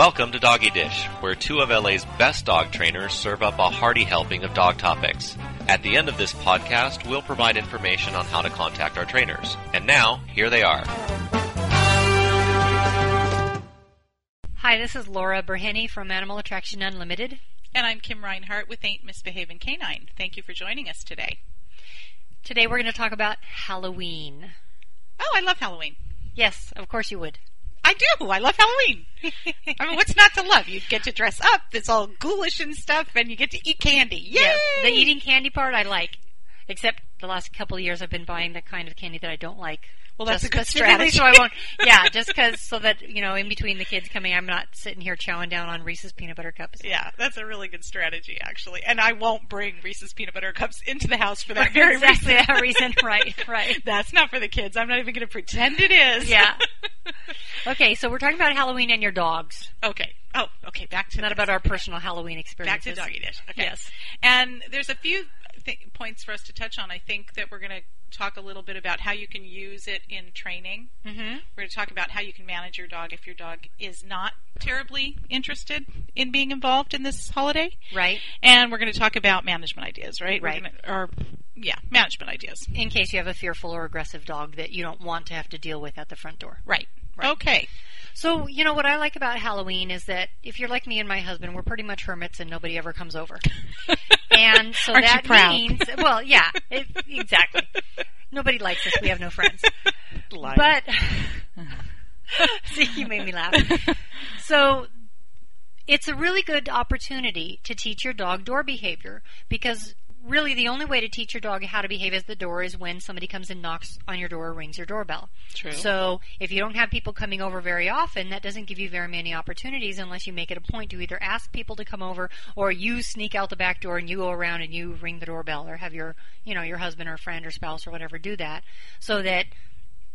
Welcome to Doggy Dish, where two of LA's best dog trainers serve up a hearty helping of dog topics. At the end of this podcast, we'll provide information on how to contact our trainers. And now, here they are. Hi, this is Laura Berhenny from Animal Attraction Unlimited. And I'm Kim Reinhart with Ain't Misbehaving Canine. Thank you for joining us today. Today we're going to talk about Halloween. Oh, I love Halloween. Yes, of course you would. I do. I love Halloween. I mean, what's not to love? You get to dress up. It's all ghoulish and stuff, and you get to eat candy. Yay! Yes, the eating candy part I like. Except the last couple of years I've been buying the kind of candy that I don't like. Well, that's Just a good strategy. So I won't. Yeah, just because so that you know, in between the kids coming, I'm not sitting here chowing down on Reese's peanut butter cups. Yeah, that's a really good strategy, actually. And I won't bring Reese's peanut butter cups into the house for that very exactly reason. that reason. Right, right. That's not for the kids. I'm not even going to pretend it is. Yeah. Okay, so we're talking about Halloween and your dogs, okay. Oh, okay. Back to not this. about our personal Halloween experiences. back to doggy dish. Okay. Yes. And there's a few th- points for us to touch on. I think that we're going to talk a little bit about how you can use it in training. Mm-hmm. We're going to talk about how you can manage your dog if your dog is not terribly interested in being involved in this holiday. Right. And we're going to talk about management ideas, right? Right. Gonna, or, yeah, management ideas. in case you have a fearful or aggressive dog that you don't want to have to deal with at the front door. Right. Right. Okay. So, you know, what I like about Halloween is that if you're like me and my husband, we're pretty much hermits and nobody ever comes over. and so Aren't you that proud? means, well, yeah, it, exactly. Nobody likes us. We have no friends. Liar. But, see, you made me laugh. So, it's a really good opportunity to teach your dog door behavior because really the only way to teach your dog how to behave at the door is when somebody comes and knocks on your door or rings your doorbell. True. So if you don't have people coming over very often, that doesn't give you very many opportunities unless you make it a point to either ask people to come over or you sneak out the back door and you go around and you ring the doorbell or have your, you know, your husband or friend or spouse or whatever do that so that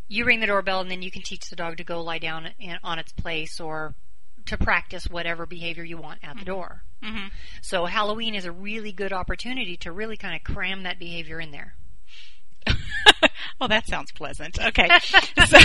you ring the doorbell and then you can teach the dog to go lie down in, on its place or to practice whatever behavior you want at the mm-hmm. door. Mhm. So Halloween is a really good opportunity to really kind of cram that behavior in there. well, that sounds pleasant. Okay. so,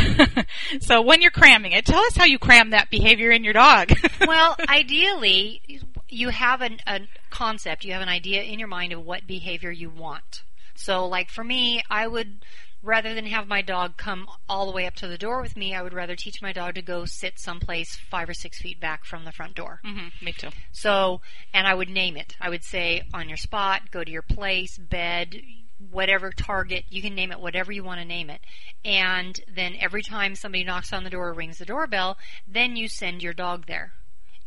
so when you're cramming it, tell us how you cram that behavior in your dog. well, ideally, you have an, a concept, you have an idea in your mind of what behavior you want. So, like for me, I would rather than have my dog come all the way up to the door with me, I would rather teach my dog to go sit someplace five or six feet back from the front door. mm-hmm. Me too. So, and I would name it. I would say on your spot, go to your place, bed, whatever target, you can name it whatever you want to name it. And then every time somebody knocks on the door or rings the doorbell, then you send your dog there.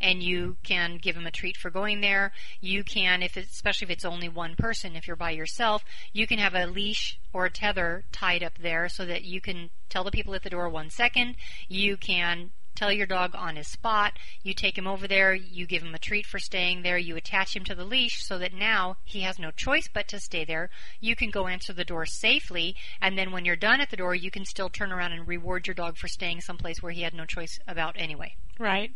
And you can give him a treat for going there. You can, if especially if it's only one person, if you're by yourself, you can have a leash or a tether tied up there so that you can tell the people at the door one second. You can tell your dog on his spot. You take him over there, you give him a treat for staying there, you attach him to the leash so that now he has no choice but to stay there. You can go answer the door safely, and then when you're done at the door, you can still turn around and reward your dog for staying someplace where he had no choice about anyway. Right.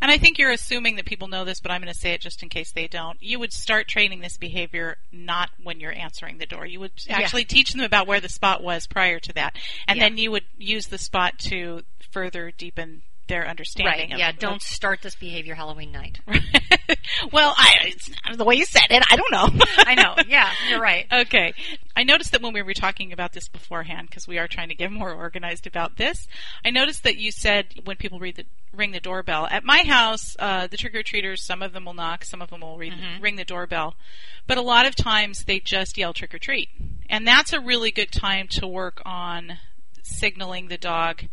And I think you're assuming that people know this, but I'm going to say it just in case they don't. You would start training this behavior not when you're answering the door. You would Yeah. actually teach them about where the spot was prior to that. And Yeah. then you would use the spot to further deepen their understanding Right, yeah, of- don't start this behavior Halloween night. well, I, it's the way you said it, I don't know. I know, yeah, you're right. Okay. I noticed that when we were talking about this beforehand, because we are trying to get more organized about this, I noticed that you said when people read the, ring the doorbell. At my house, uh, the trick or treaters, some of them will knock, some of them will read, Mhm. ring the doorbell. But a lot of times they just yell trick or treat. And that's a really good time to work on signaling the dog,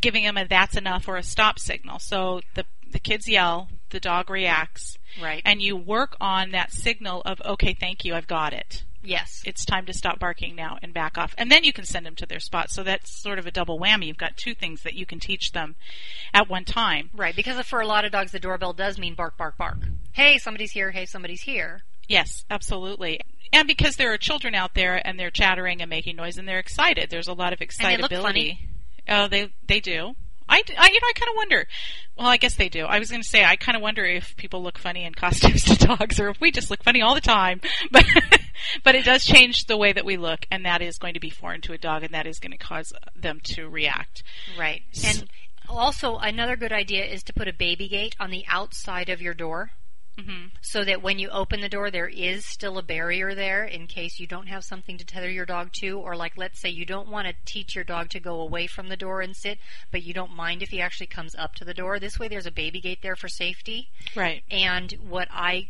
giving them a that's enough or a stop signal. So the, the kids yell, the dog reacts, Right. and you work on that signal of, okay, thank you, I've got it yes. it's time to stop barking now and back off. And then you can send them to their spot. So that's sort of a double whammy. You've got two things that you can teach them at one time. Right, because for a lot of dogs, the doorbell does mean bark, bark, bark. Hey, somebody's here. Hey, somebody's here. Yes, absolutely. And because there are children out there and they're chattering and making noise and they're excited, there's a lot of excitability. Oh, they they do. I, I you know I kind of wonder. Well, I guess they do. I was going to say I kind of wonder if people look funny in costumes to dogs, or if we just look funny all the time. But but it does change the way that we look, and that is going to be foreign to a dog, and that is going to cause them to react. Right. And also, another good idea is to put a baby gate on the outside of your door. Hmm so that when you open the door, there is still a barrier there in case you don't have something to tether your dog to, or like let's say you don't want to teach your dog to go away from the door and sit, but you don't mind if he actually comes up to the door. This way, there's a baby gate there for safety. Right. And what I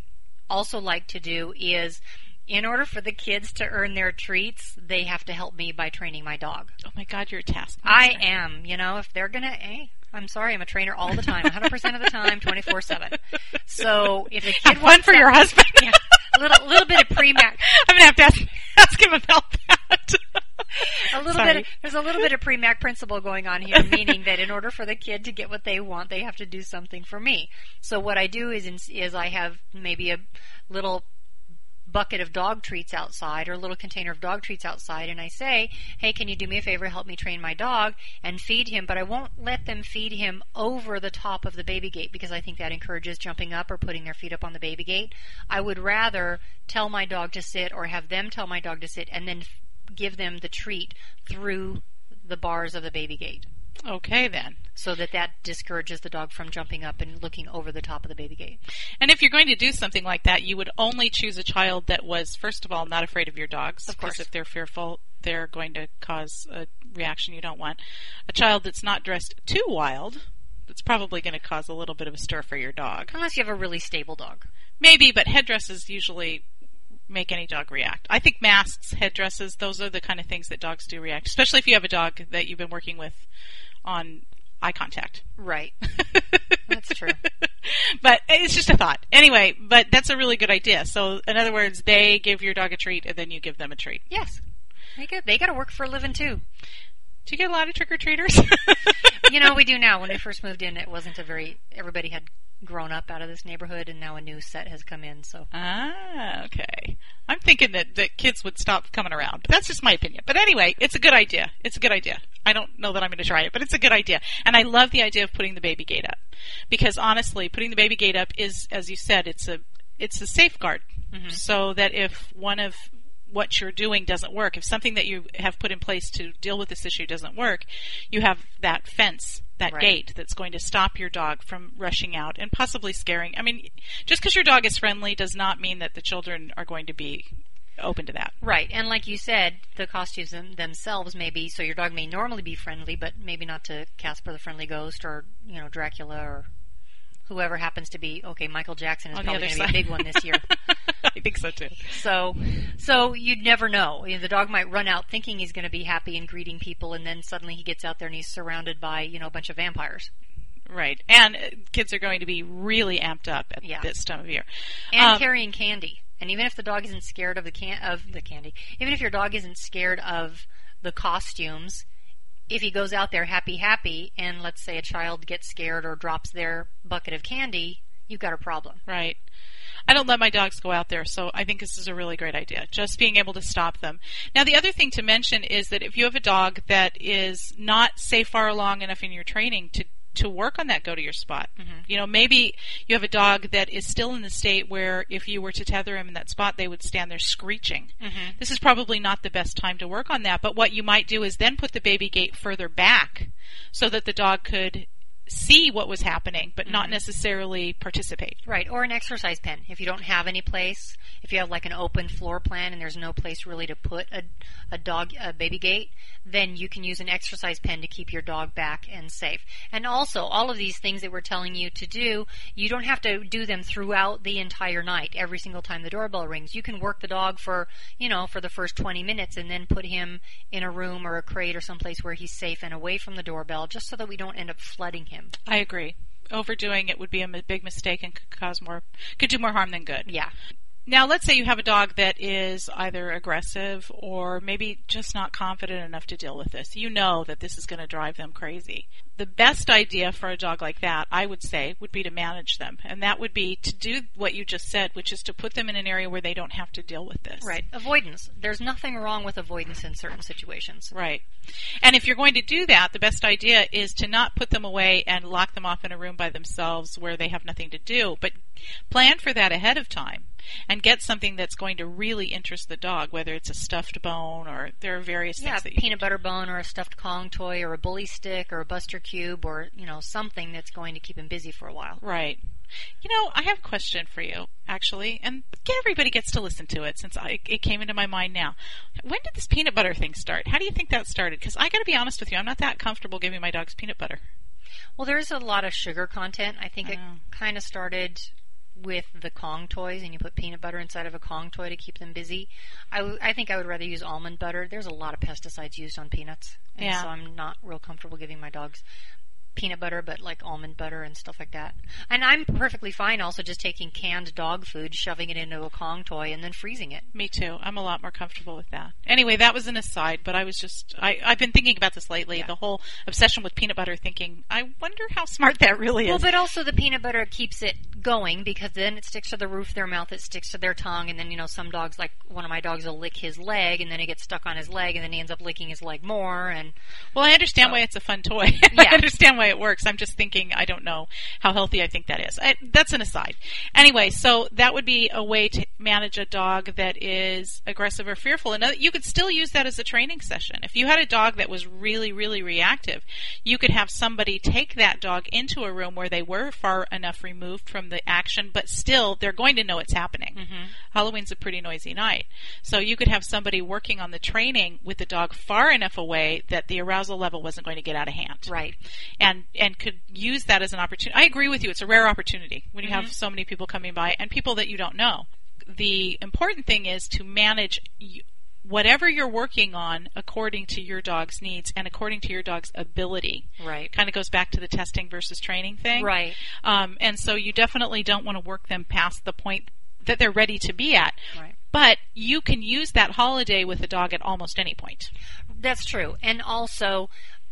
also like to do is, in order for the kids to earn their treats, they have to help me by training my dog. Oh my God, you're a task. I am, you know, if they're gonna, hey, I'm sorry, I'm a trainer all the time, 100% of the time, 24/7. So if a kid Have wants for that- your husband. yeah, a little, little bit of Premack, I'm gonna have to ask, ask him about that. a little Sorry. bit. Of, there's a little bit of Premack principle going on here, meaning that in order for the kid to get what they want, they have to do something for me. So what I do is, is I have maybe a little bucket of dog treats outside or a little container of dog treats outside and I say, hey, can you do me a favor, help me train my dog and feed him, but I won't let them feed him over the top of the baby gate because I think that encourages jumping up or putting their feet up on the baby gate. I would rather tell my dog to sit or have them tell my dog to sit and then f- give them the treat through the bars of the baby gate Okay then. so that that discourages the dog from jumping up and looking over the top of the baby gate. And if you're going to do something like that, you would only choose a child that was, first of all, not afraid of your dogs. Of course. Because if they're fearful, they're going to cause a reaction you don't want. A child that's not dressed too wild, that's probably going to cause a little bit of a stir for your dog. Unless you have a really stable dog. Maybe, but headdresses usually make any dog react. I think masks, headdresses, those are the kind of things that dogs do react, especially if you have a dog that you've been working with on eye contact. Right. That's true. but it's just a thought. Anyway, but that's a really good idea. So, in other words, they give your dog a treat and then you give them a treat. Yes. They got, they got to work for a living too. Do you get a lot of trick or treaters? You know, we do now. When we first moved in, it wasn't a very, everybody had grown up out of this neighborhood and now a new set has come in, so. ah, okay. I'm thinking that, that kids would stop coming around. But that's just my opinion. But anyway, it's a good idea. It's a good idea. I don't know that I'm going to try it, but it's a good idea. And I love the idea of putting the baby gate up. Because honestly, putting the baby gate up is, as you said, it's a, it's a safeguard. So that if one of what you're doing doesn't work, if something that you have put in place to deal with this issue doesn't work, you have that fence, that Right. gate that's going to stop your dog from rushing out and possibly scaring. I mean, just because your dog is friendly does not mean that the children are going to be open to that. Right, and like you said, the costumes them, themselves may be, so your dog may normally be friendly, but maybe not to Casper the Friendly Ghost or, you know, Dracula or whoever happens to be. Okay, Michael Jackson is On probably going to be a big one this year. I think so too. So, so you'd never know. You know, the dog might run out thinking he's going to be happy and greeting people, and then suddenly he gets out there and he's surrounded by you know a bunch of vampires Right. And uh, kids are going to be really amped up at Yeah. this time of year. and Um, carrying candy. And even if the dog isn't scared of the can of the candy, even if your dog isn't scared of the costumes, if he goes out there happy happy, and let's say a child gets scared or drops their bucket of candy, you've got a problem. Right. I don't let my dogs go out there, so I think this is a really great idea. Just being able to stop them. Now, the other thing to mention is that if you have a dog that is not, say, far along enough in your training to to work on that go to your spot. Mm-hmm. You know, maybe you have a dog that is still in the state where if you were to tether him in that spot, they would stand there screeching. Mm-hmm. This is probably not the best time to work on that, but what you might do is then put the baby gate further back so that the dog could see what was happening, but not mm-hmm. necessarily participate. Right, or an exercise pen. If you don't have any place, if you have like an open floor plan and there's no place really to put a, a dog, a baby gate, then you can use an exercise pen to keep your dog back and safe. And also, all of these things that we're telling you to do, you don't have to do them throughout the entire night, every single time the doorbell rings. You can work the dog for, you know, for the first 20 minutes and then put him in a room or a crate or someplace where he's safe and away from the doorbell just so that we don't end up flooding him. I agree. Overdoing it would be a big mistake and could cause more, could do more harm than good. Yeah. Now, let's say you have a dog that is either aggressive or maybe just not confident enough to deal with this. You know that this is going to drive them crazy. The best idea for a dog like that, I would say, would be to manage them. And that would be to do what you just said, which is to put them in an area where they don't have to deal with this. Right. Avoidance. There's nothing wrong with avoidance in certain situations. Right. And if you're going to do that, the best idea is to not put them away and lock them off in a room by themselves where they have nothing to do, but plan for that ahead of time. And get something that's going to really interest the dog, whether it's a stuffed bone or there are various Yeah, things that you peanut butter bone or a stuffed Kong toy or a bully stick or a Buster Cube or, you know, something that's going to keep him busy for a while. Right. You know, I have a question for you, actually, and everybody gets to listen to it since I, it came into my mind now. When did this peanut butter thing start? How do you think that started? Because I got to be honest with you, I'm not that comfortable giving my dogs peanut butter. Well, there's a lot of sugar content. I think I it kind of started with the Kong toys, and you put peanut butter inside of a Kong toy to keep them busy. I, w- I think I would rather use almond butter. There's a lot of pesticides used on peanuts, and Yeah. so I'm not real comfortable giving my dogs peanut butter, but like almond butter and stuff like that. And I'm perfectly fine also just taking canned dog food, shoving it into a Kong toy, and then freezing it. Me too. I'm a lot more comfortable with that. Anyway, that was an aside, but I was just, I, I've been thinking about this lately, Yeah. the whole obsession with peanut butter, thinking, I wonder how smart that really is. Well, but also the peanut butter keeps it going because then it sticks to the roof of their mouth, it sticks to their tongue, and then, you know, some dogs, like one of my dogs, will lick his leg, and then it gets stuck on his leg, and then he ends up licking his leg more, and Well, I understand So- why it's a fun toy. Yeah. I understand why it works. I'm just thinking, I don't know how healthy I think that is. I, that's an aside. Anyway, so that would be a way to manage a dog that is aggressive or fearful. And you could still use that as a training session. If you had a dog that was really, really reactive, you could have somebody take that dog into a room where they were far enough removed from the action, but still they're going to know it's happening. Mm-hmm. Halloween's a pretty noisy night. So you could have somebody working on the training with the dog far enough away that the arousal level wasn't going to get out of hand. right. And and could use that as an opportunity. I agree with you. It's a rare opportunity when you Mm-hmm. have so many people coming by and people that you don't know. The important thing is to manage whatever you're working on according to your dog's needs and according to your dog's ability. Right. Kind of goes back to the testing versus training thing. Right. Um, and so you definitely don't want to work them past the point that they're ready to be at. Right. But you can use that holiday with a dog at almost any point. That's true. And also,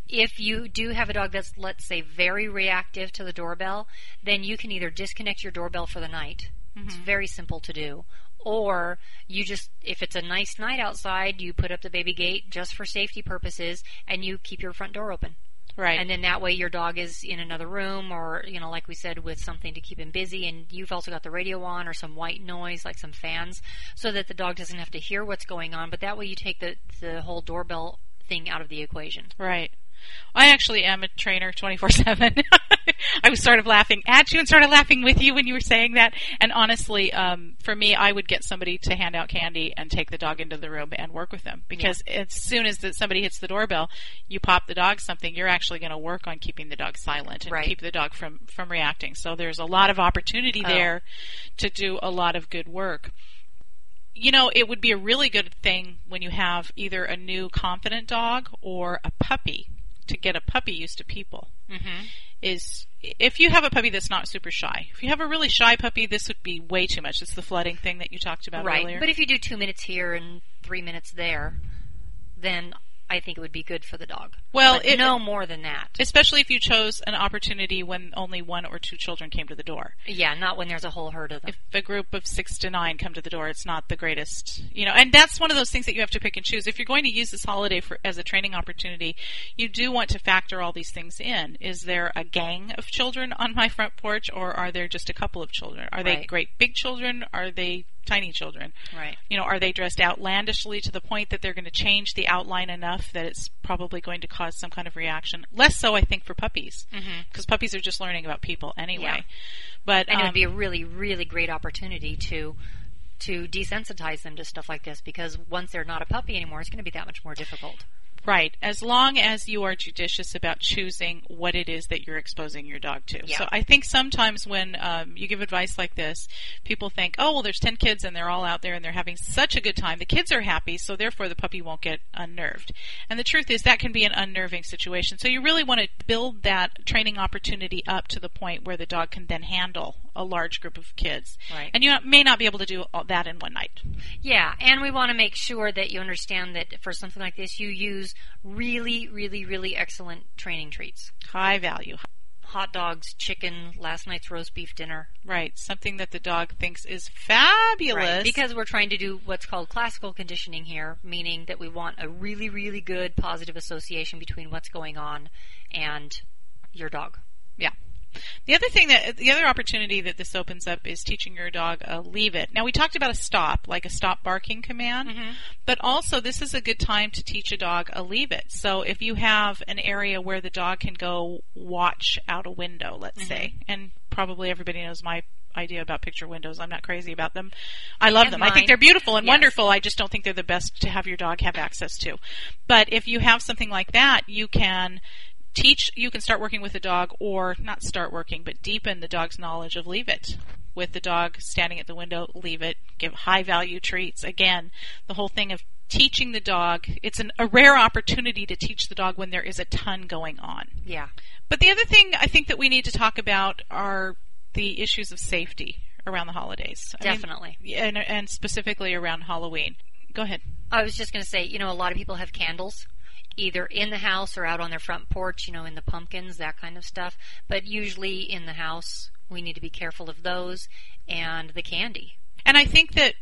if you do have a dog that's, let's say, very reactive to the doorbell, then you can either disconnect your doorbell for the night. It's mm-hmm. very simple to do. Or you just, if it's a nice night outside, you put up the baby gate just for safety purposes and you keep your front door open. Right. And then that way your dog is in another room or, you know, like we said, with something to keep him busy. And you've also got the radio on or some white noise, like some fans, so that the dog doesn't have to hear what's going on. But that way you take the, the whole doorbell thing out of the equation. Right. I actually am a trainer 24-7. I was sort of laughing at you and sort of laughing with you when you were saying that. And honestly, um, for me, I would get somebody to hand out candy and take the dog into the room and work with them. Because as soon as that somebody hits the doorbell, you pop the dog something, you're actually going to work on keeping the dog silent and Right. keep the dog from, from reacting. So there's a lot of opportunity Oh. there to do a lot of good work you know, it would be a really good thing when you have either a new confident dog or a puppy to get a puppy used to people. Mm-hmm. Is if you have a puppy that's not super shy. If you have a really shy puppy, this would be way too much. It's the flooding thing that you talked about Right. earlier. But if you do two minutes here and three minutes there, then I think it would be good for the dog. Well, it- no more than that. Especially if you chose an opportunity when only one or two children came to the door. Yeah, not when there's a whole herd of them. if a group of six to nine come to the door, it's not the greatest, you know. And that's one of those things that you have to pick and choose. If you're going to use this holiday for as a training opportunity, you do want to factor all these things in. Is there a gang of children on my front porch, or are there just a couple of children? Are they great big children? Are they tiny children? Right. You know, are they dressed outlandishly to the point that they're going to change the outline enough that it's probably going to cause some kind of reaction? Less so, I think, for puppies, because puppies are just learning about people anyway. Yeah. But and it um, would be a really, really great opportunity to to desensitize them to stuff like this because once they're not a puppy anymore, it's going to be that much more difficult. Right, as long as you are judicious about choosing what it is that you're exposing your dog to. Yeah. So I think sometimes when um, you give advice like this, people think, oh, well, there's 10 kids and they're all out there and they're having such a good time. The kids are happy, so therefore the puppy won't get unnerved. And the truth is that can be an unnerving situation. So you really want to build that training opportunity up to the point where the dog can then handle a large group of kids. Right. And you may not be able to do all that in one night. Yeah, and we want to make sure that you understand that for something like this, you use really, really, really excellent training treats. High value. Hot dogs, chicken, last night's roast beef dinner. Right, something that the dog thinks is fabulous. Right. Because we're trying to do what's called classical conditioning here, meaning that we want a really, really good positive association between what's going on and your dog. Yeah. The other thing that the other opportunity that this opens up is teaching your dog a leave it. Now we talked about a stop, like a stop barking command, Mhm. but also this is a good time to teach a dog a leave it. So if you have an area where the dog can go watch out a window, let's say, and probably everybody knows my idea about picture windows. I'm not crazy about them. I love have them. I think they're beautiful and Yes. wonderful. I just don't think they're the best to have your dog have access to. But if you have something like that, you can teach, you can start working with the dog or not start working, but deepen the dog's knowledge of leave it. With the dog standing at the window, leave it, give high value treats. Again, the whole thing of teaching the dog, it's an, a rare opportunity to teach the dog when there is a ton going on. Yeah. But the other thing I think that we need to talk about are the issues of safety around the holidays. I mean, Definitely. and, and specifically around Halloween. Go ahead. I was just going to say, you know, a lot of people have candles either in the house or out on their front porch, you know, in the pumpkins, that kind of stuff. But usually in the house, we need to be careful of those and the candy. And I think that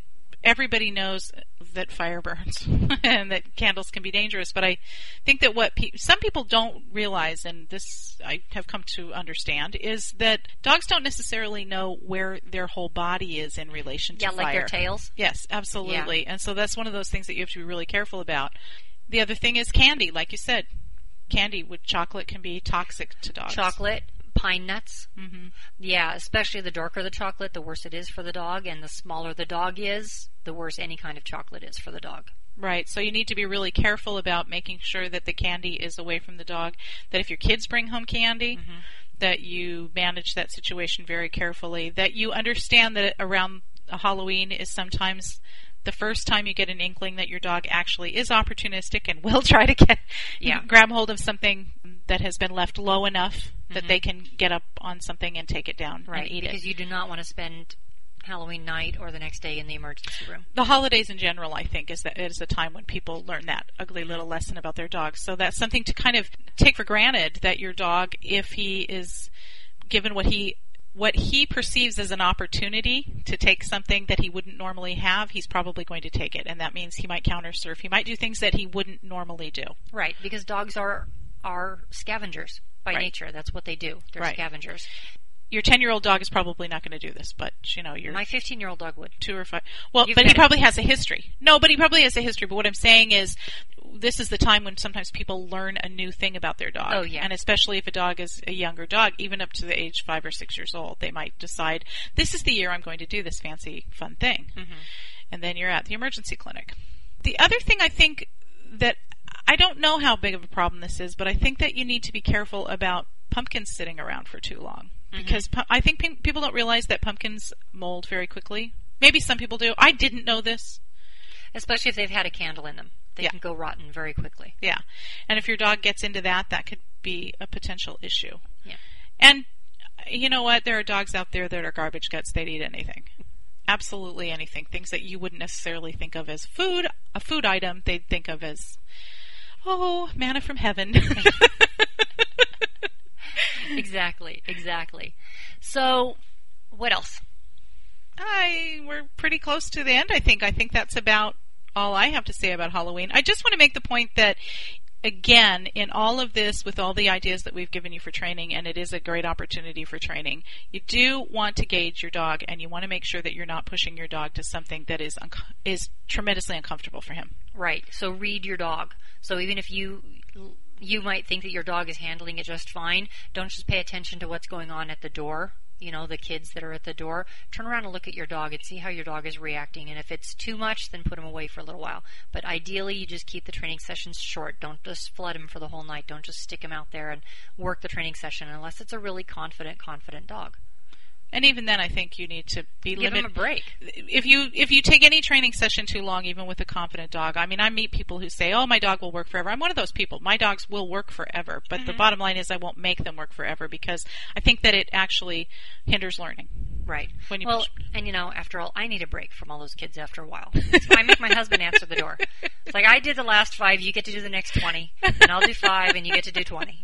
everybody knows that fire burns and that candles can be dangerous, but I think that what pe- some people don't realize, and this I have come to understand, is that dogs don't necessarily know where their whole body is in relation to Yeah, fire. like their tails. Yes, absolutely. Yeah. And so that's one of those things that you have to be really careful about. The other thing is candy, like you said. Candy with chocolate can be toxic to dogs. Chocolate, pine nuts. hmm Yeah, especially the darker the chocolate, the worse it is for the dog, and the smaller the dog is, the worse any kind of chocolate is for the dog. Right. So you need to be really careful about making sure that the candy is away from the dog. That if your kids bring home candy, Mm-hmm. that you manage that situation very carefully. That you understand that around Halloween is sometimes the first time you get an inkling that your dog actually is opportunistic and will try to get Yeah. grab hold of something that has been left low enough that Mhm. they can get up on something and take it down Right, and eat because it. you do not want to spend Halloween night or the next day in the emergency room. the holidays in general, I think, is that is a time when people learn that ugly little lesson about their dogs. So that's something to kind of take for granted that your dog, if he is given what he what he perceives as an opportunity to take something that he wouldn't normally have, he's probably going to take it, and that means he might counter surf. He might do things that he wouldn't normally do. Right, because dogs are are scavengers by Right. nature. That's what they do. They're Right. scavengers. Your ten year old dog is probably not going to do this, but you know your My 15 year old dog would. two or five. Well, You've but he it. probably has a history. No, but he probably has a history. But what I'm saying is, this is the time when sometimes people learn a new thing about their dog. Oh, yeah. And especially if a dog is a younger dog, even up to the age five or six years old, they might decide this is the year I'm going to do this fancy fun thing, Mm-hmm. and then you're at the emergency clinic. The other thing I think that I don't know how big of a problem this is, but I think that you need to be careful about pumpkins sitting around for too long Mm-hmm. because pu- I think pe- people don't realize that pumpkins mold very quickly. Maybe some people do. I didn't know this. Especially if they've had a candle in them. They Yeah. can go rotten very quickly. Yeah. And if your dog gets into that, that could be a potential issue. Yeah. And you know what? There are dogs out there that are garbage guts. They'd eat anything. Absolutely anything. Things that you wouldn't necessarily think of as food, a food item, they'd think of as, oh, manna from heaven. exactly, exactly. So, what else? I we're pretty close to the end. I think. I think that's about all I have to say about Halloween. I just want to make the point that again, in all of this, with all the ideas that we've given you for training, and it is a great opportunity for training, you do want to gauge your dog, and you want to make sure that you're not pushing your dog to something that is unco- is tremendously uncomfortable for him. Right. So read your dog. So even if you you might think that your dog is handling it just fine, don't just pay attention to what's going on at the door. You know, the kids that are at the door. Turn around and look at your dog and see how your dog is reacting. And if it's too much, then put him away for a little while. But ideally, you just keep the training sessions short. Don't just flood him for the whole night. Don't just stick him out there and work the training session unless it's a really confident, confident dog. And even then, I think you need to be Give him a limited. break. if you if you take any training session too long, even with a confident dog, I mean, I meet people who say, "Oh, my dog will work forever." I'm one of those people. My dogs will work forever, but the mm-hmm. bottom line is, I won't make them work forever because I think that it actually hinders learning. Right. When you well, push- and you know, after all, I need a break from all those kids after a while. So I make my husband answer the door. It's like I did the last five, you get to do the next twenty, and I'll do five, and you get to do twenty.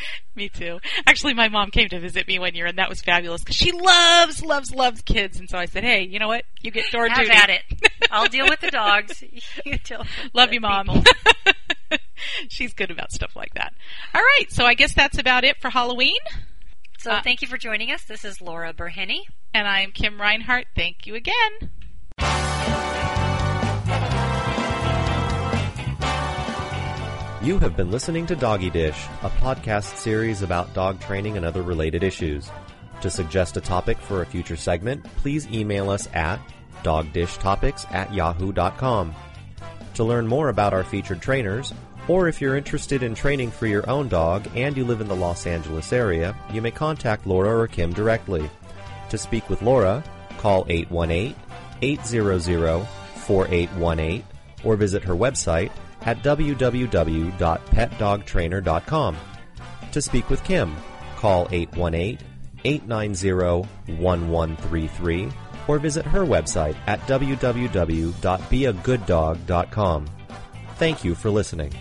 Me too. Actually, my mom came to visit me one year, and that was fabulous because she loves, loves, loves kids. And so I said, "Hey, you know what? You get door Have duty. at it. I'll deal with the dogs. You deal Love you, mom." She's good about stuff like that. All right, so I guess that's about it for Halloween. So Uh, thank you for joining us. This is Laura Burhenny. And I'm Kim Reinhart. Thank you again. You have been listening to Doggy Dish, a podcast series about dog training and other related issues. To suggest a topic for a future segment, please email us at dogdishtopics at yahoo.com. To learn more about our featured trainers, or if you're interested in training for your own dog and you live in the Los Angeles area, you may contact Laura or Kim directly. To speak with Laura, call 818-800-4818 or visit her website at www.petdogtrainer.com. To speak with Kim, call 818-890-1133 or visit her website at www.beagooddog.com. Thank you for listening.